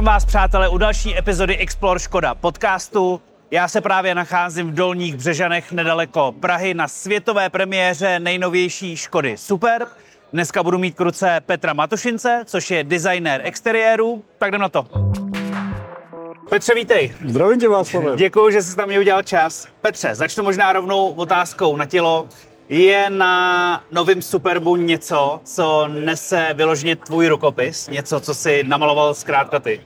Vítám vás, přátelé, u další epizody Explore Škoda podcastu. Já se právě nacházím v Dolních Břežanech nedaleko Prahy na světové premiéře nejnovější Škody Superb. Dneska budu mít k ruce Petra Matošince, což je designér exteriéru. Tak jdem na to. Petře, vítej. Zdravím tě, Václave. Děkuji, že jsi tam mě udělal čas. Petře, začnu možná rovnou otázkou na tělo. Je na novém Superbu něco, co nese vyloženě tvůj rukopis? Něco, co si namaloval zkrátka ty?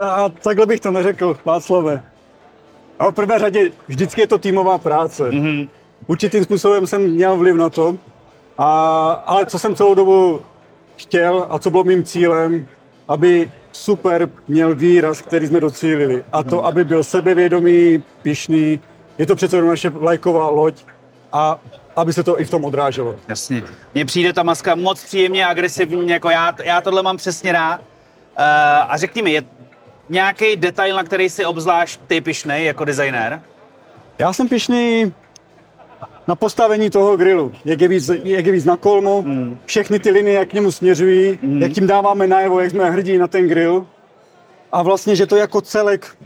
A takhle bych to neřekl, Václave. A v prvé řadě vždycky je to týmová práce. Mm-hmm. Určitým způsobem jsem měl vliv na to, a, ale co jsem celou dobu chtěl a co bylo mým cílem, aby super měl výraz, který jsme docílili. A to, aby byl sebevědomý, pišný. Je to přece naše vlajková loď. A aby se to i v tom odráželo. Jasně. Mně přijde ta maska moc příjemně agresivní, jako já, já tohle mám přesně rád. Uh, a řekni mi, je nějaký detail, na který si obzvlášť ty pišnej jako designér? Já jsem pišný na postavení toho grilu, jak je víc, jak je víc na kolmu, mm. všechny ty linie, jak k němu směřují, mm. jak tím dáváme najevo, jak jsme hrdí na ten grill. A vlastně, že to jako celek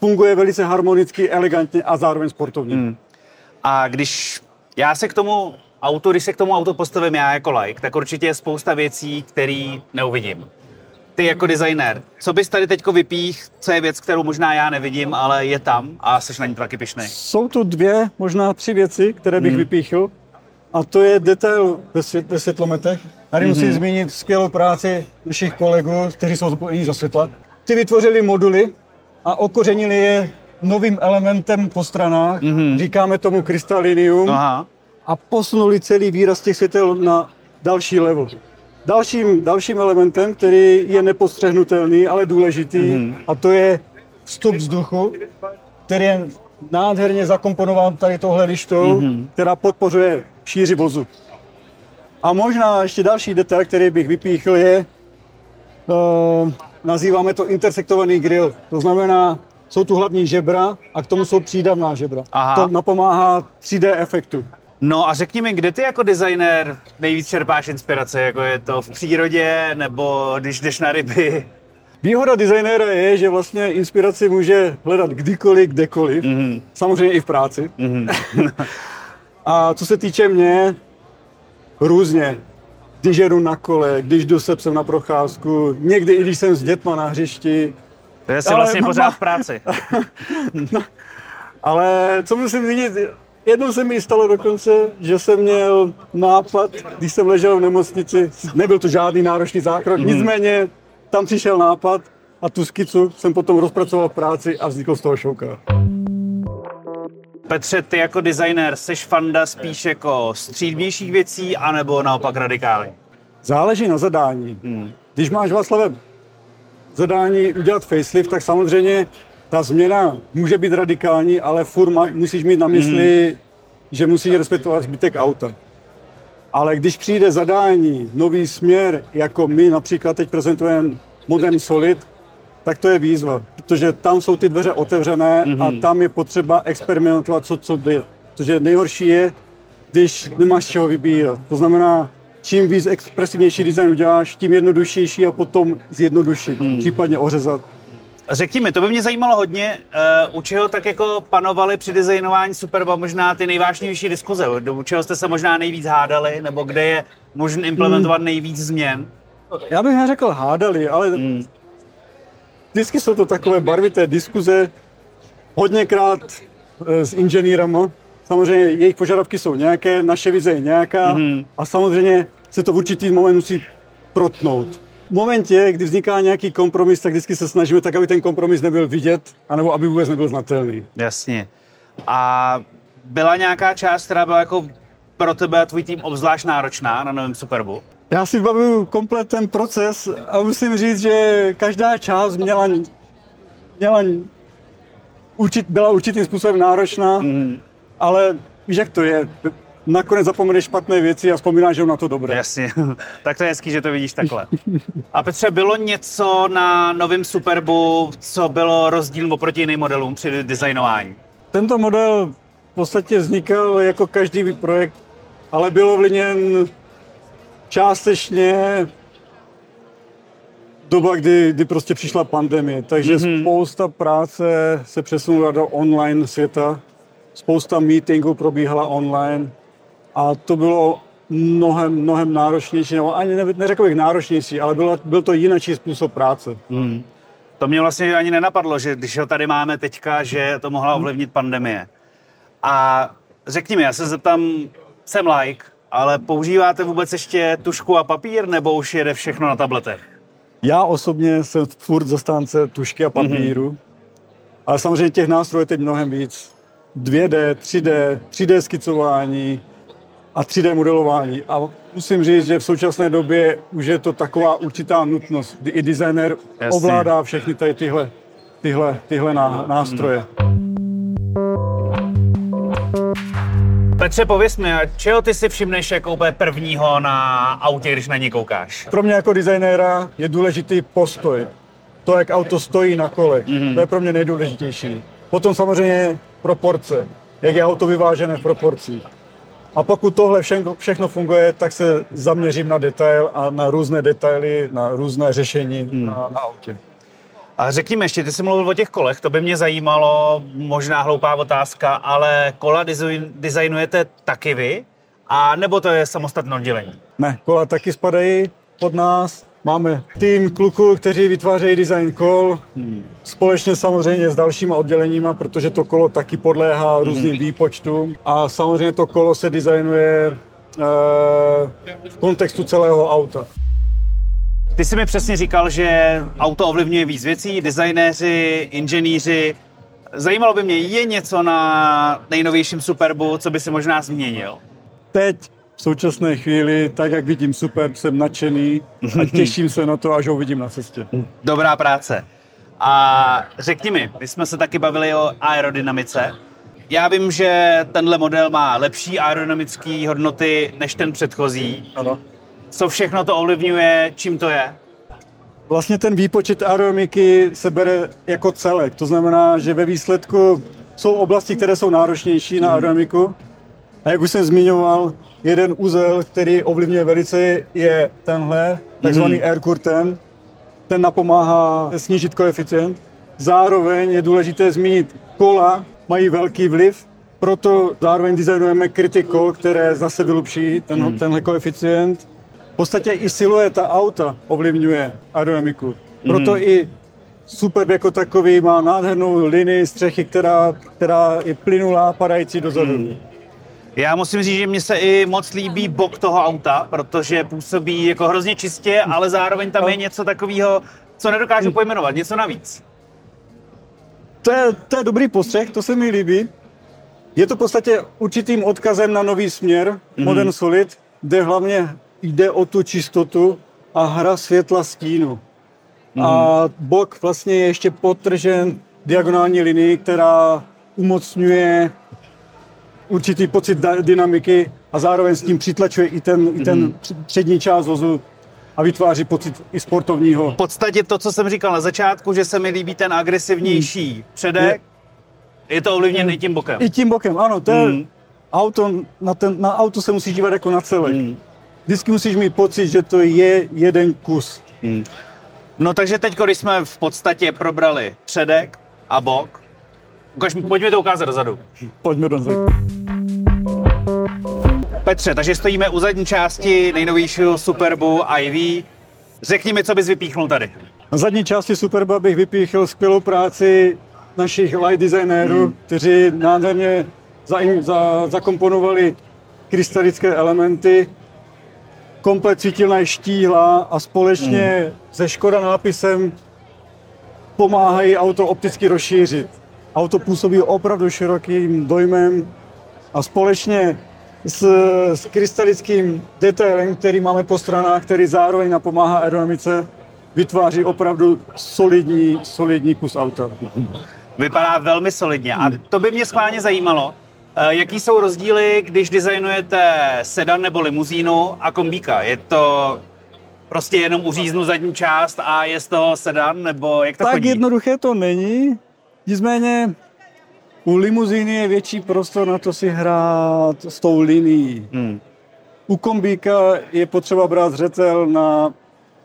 funguje velice harmonicky, elegantně a zároveň sportovně. Mm. A když já se k tomu auto, když se k tomu auto postavím já jako like, tak určitě je spousta věcí, které neuvidím. Ty jako designér, co bys tady teď vypích, co je věc, kterou možná já nevidím, ale je tam a jsi na ní taky pišnej? Jsou tu dvě, možná tři věci, které bych hmm. vypíchl. A to je detail ve, svět, ve světlometech. Tady mm-hmm. musím zmínit skvělou práci našich kolegů, kteří jsou zodpovědní za světla. Ty vytvořili moduly a okořenili je novým elementem po stranách, mm-hmm. říkáme tomu krystalinium, Aha. a posunuli celý výraz těch světel na další level. Dalším, dalším elementem, který je nepostřehnutelný, ale důležitý, mm-hmm. a to je vstup vzduchu, který je nádherně zakomponován tady tohle lištou, mm-hmm. která podpořuje šíři vozu. A možná ještě další detail, který bych vypíchl, je, uh, nazýváme to intersektovaný grill. To znamená, jsou tu hlavní žebra a k tomu jsou přídavná žebra. Aha. To napomáhá 3D efektu. No a řekni mi, kde ty jako designér nejvíc čerpáš inspirace? Jako je to v přírodě nebo když jdeš na ryby? Výhoda designéra je, že vlastně inspiraci může hledat kdykoliv, kdekoliv. Mm-hmm. Samozřejmě i v práci. Mm-hmm. a co se týče mě, různě. Když jedu na kole, když jdu se psem na procházku, někdy i když jsem s dětma na hřišti, to je si vlastně ale, pořád v práci. no, ale co musím zmínit, jednou se mi stalo dokonce, že jsem měl nápad, když jsem ležel v nemocnici, nebyl to žádný náročný zákrok, mm. nicméně tam přišel nápad a tu skicu jsem potom rozpracoval v práci a vznikl z toho šouka. Petře, ty jako designér, jsi fanda spíš jako střídnějších věcí, anebo naopak radikály? Záleží na zadání. Hmm. Když máš Václave zadání udělat facelift, tak samozřejmě ta změna může být radikální, ale furt musíš mít na mysli, mm. že musíš respektovat zbytek auta. Ale když přijde zadání, nový směr, jako my například teď prezentujeme Modern Solid, tak to je výzva, protože tam jsou ty dveře otevřené mm-hmm. a mhm. tam je potřeba experimentovat, co, co jde. Protože nejhorší je, když nemáš čeho vybírat. To znamená, čím víc expresivnější design uděláš, tím jednodušší a potom zjednodušit, hmm. případně ořezat. Řekni mi, to by mě zajímalo hodně, uh, u čeho tak jako panovaly při designování Superba možná ty nejvážnější diskuze, u čeho jste se možná nejvíc hádali, nebo kde je možné implementovat hmm. nejvíc změn? Já bych neřekl hádali, ale hmm. vždycky jsou to takové barvité diskuze, hodněkrát eh, s inženýrama, Samozřejmě jejich požadavky jsou nějaké, naše vize je nějaká mm-hmm. a samozřejmě se to v určitý moment musí protnout. V momentě, kdy vzniká nějaký kompromis, tak vždycky se snažíme tak, aby ten kompromis nebyl vidět, anebo aby vůbec nebyl znatelný. Jasně. A byla nějaká část, která byla jako pro tebe a tvůj tým obzvlášť náročná na novém Superbu? Já si vybavuju komplet ten proces a musím říct, že každá část měla, měla určit, byla určitým způsobem náročná. Mm ale víš, jak to je. Nakonec zapomeneš špatné věci a vzpomínáš na to dobré. Jasně, tak to je hezký, že to vidíš takhle. A Petře, bylo něco na novém Superbu, co bylo rozdíl oproti jiným modelům při designování? Tento model v podstatě vznikal jako každý projekt, ale bylo vliněn částečně doba, kdy, kdy prostě přišla pandemie, takže mm-hmm. spousta práce se přesunula do online světa, spousta meetingů probíhala online a to bylo mnohem, mnohem náročnější, nebo ani ne, neřekl bych náročnější, ale byl, byl to jiný způsob práce. Mm. To mě vlastně ani nenapadlo, že když ho tady máme teďka, že to mohla ovlivnit pandemie. A řekni mi, já se zeptám, jsem like, ale používáte vůbec ještě tušku a papír, nebo už jede všechno na tabletech? Já osobně jsem furt zastánce tušky a papíru, mm-hmm. ale samozřejmě těch nástrojů je teď mnohem víc. 2D, 3D, 3D skicování a 3D modelování. A musím říct, že v současné době už je to taková určitá nutnost, kdy i designer Jasně. ovládá všechny tady tyhle, tyhle, tyhle nástroje. Petře, pověs mi, čeho ty si všimneš jako úplně prvního na autě, když na ně koukáš? Pro mě jako designéra je důležitý postoj. To, jak auto stojí na kole, mm-hmm. to je pro mě nejdůležitější. Potom samozřejmě proporce, jak je auto vyvážené v proporcích. A pokud tohle všechno, všechno funguje, tak se zaměřím na detail a na různé detaily, na různé řešení mm. na, na autě. A řekni mi ještě, ty jsi mluvil o těch kolech, to by mě zajímalo, možná hloupá otázka, ale kola designujete taky vy? A nebo to je samostatné oddělení? Ne, kola taky spadají pod nás. Máme tým kluků, kteří vytvářejí design kol, hmm. společně samozřejmě s dalšíma odděleníma, protože to kolo taky podléhá hmm. různým výpočtům. A samozřejmě to kolo se designuje e, v kontextu celého auta. Ty jsi mi přesně říkal, že auto ovlivňuje víc věcí, designéři, inženýři. Zajímalo by mě, je něco na nejnovějším Superbu, co by si možná změnil? Teď v současné chvíli, tak jak vidím Super, jsem nadšený a těším se na to, až ho vidím na cestě. Dobrá práce. A řekni mi, my jsme se taky bavili o aerodynamice. Já vím, že tenhle model má lepší aerodynamické hodnoty než ten předchozí. Ano co všechno to ovlivňuje, čím to je? Vlastně ten výpočet aerodynamiky se bere jako celek. To znamená, že ve výsledku jsou oblasti, které jsou náročnější na aerodynamiku. A jak už jsem zmiňoval, jeden úzel, který ovlivňuje velice, je tenhle, takzvaný mm. air curtain. Ten napomáhá snížit koeficient. Zároveň je důležité zmínit kola, mají velký vliv, proto zároveň designujeme kritikol, které zase vylupší ten, mm. tenhle koeficient v podstatě i silueta auta ovlivňuje aerodynamiku. Proto mm. i Superb jako takový má nádhernou linii střechy, která, která je plynulá, padající dozadu. Mm. Já musím říct, že mně se i moc líbí bok toho auta, protože působí jako hrozně čistě, ale zároveň tam je něco takového, co nedokážu pojmenovat, něco navíc. To je, to je dobrý postřeh, to se mi líbí. Je to v podstatě určitým odkazem na nový směr, mm. Modern Solid, kde hlavně jde o tu čistotu a hra světla stínu. Mm. A bok vlastně je ještě potržen diagonální linii, která umocňuje určitý pocit dynamiky a zároveň s tím přitlačuje i ten, mm. i ten mhm. přední část vozu a vytváří pocit i sportovního. V podstatě to, co jsem říkal na začátku, že se mi líbí ten agresivnější mm. předek, je, je to ovlivněné i tím bokem. I tím bokem, ano. To je mm. auto, na, ten, na auto se musí dívat jako na celek. Mm vždycky musíš mít pocit, že to je jeden kus. Hmm. No takže teď, když jsme v podstatě probrali předek a bok, ukaž, pojďme to ukázat dozadu. Pojďme dozadu. Petře, takže stojíme u zadní části nejnovějšího Superbu IV. Řekni mi, co bys vypíchnul tady. Na zadní části Superba bych vypíchl skvělou práci našich light designérů, hmm. kteří nádherně za, za, zakomponovali krystalické elementy komplet svítilna je štíhla a společně mm. se Škoda nápisem pomáhají auto opticky rozšířit. Auto působí opravdu širokým dojmem a společně s, s krystalickým detailem, který máme po stranách, který zároveň napomáhá aerodynamice, vytváří opravdu solidní, solidní kus auta. Vypadá velmi solidně a to by mě schválně zajímalo, Eh, jaký jsou rozdíly, když designujete sedan nebo limuzínu a kombíka? Je to prostě jenom uříznu zadní část a je z toho sedan, nebo jak to tak chodí? jednoduché to není. Nicméně u limuzíny je větší prostor na to si hrát s tou linií. Hmm. U kombíka je potřeba brát zřetel na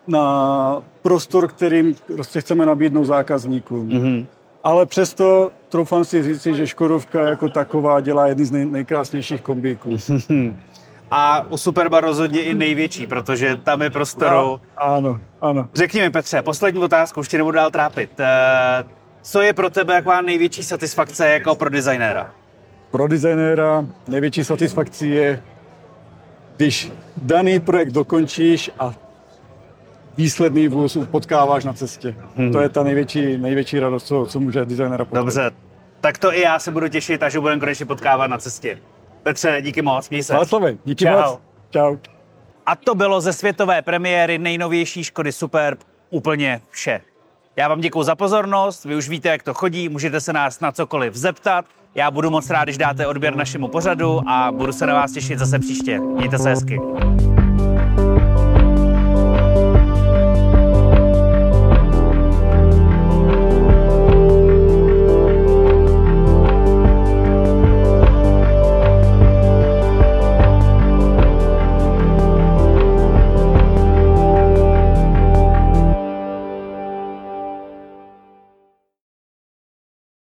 na prostor, kterým prostě chceme nabídnout zákazníkům. Mm-hmm. Ale přesto troufám si říci, že Škodovka jako taková dělá jedny z nej, nejkrásnějších kombíků. A u Superba rozhodně i největší, protože tam je prostoru. A, ano, ano. Řekni mi, Petře, poslední otázku, už tě nebudu dál trápit. Co je pro tebe taková největší satisfakce jako pro designéra? Pro designéra největší satisfakcí je, když daný projekt dokončíš a výsledný vůz potkáváš na cestě. Hmm. To je ta největší, největší radost, co, co může designéra potkat. Dobře, tak to i já se budu těšit, až ho budeme konečně potkávat na cestě. Petře, díky moc, měj se. Václave, díky Čau. moc. Čau. A to bylo ze světové premiéry nejnovější Škody Superb úplně vše. Já vám děkuji za pozornost, vy už víte, jak to chodí, můžete se nás na cokoliv zeptat. Já budu moc rád, když dáte odběr našemu pořadu a budu se na vás těšit zase příště. Mějte se hezky.